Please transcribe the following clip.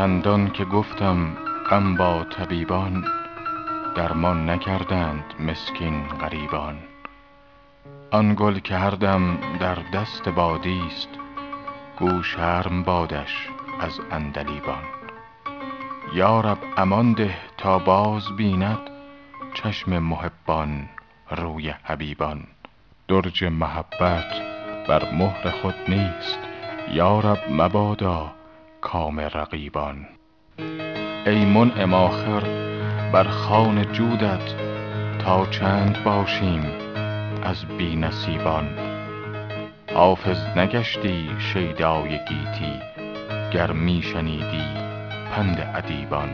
چندان که گفتم غم با طبیبان درمان نکردند مسکین غریبان. آن گل که هر دم در دست بادی است گو شرم بادش از عندلیبان. یا رب امان ده تا باز بیند چشم محبان روی حبیبان. درج محبت بر مهر خود نیست یا رب مبادا کام رقیبان. ای منعم آخر بر خوان جودت تا چند باشیم از بی نصیبان. حافظ نگشتی شیدای گیتی گر می شنیدی پند ادیبان.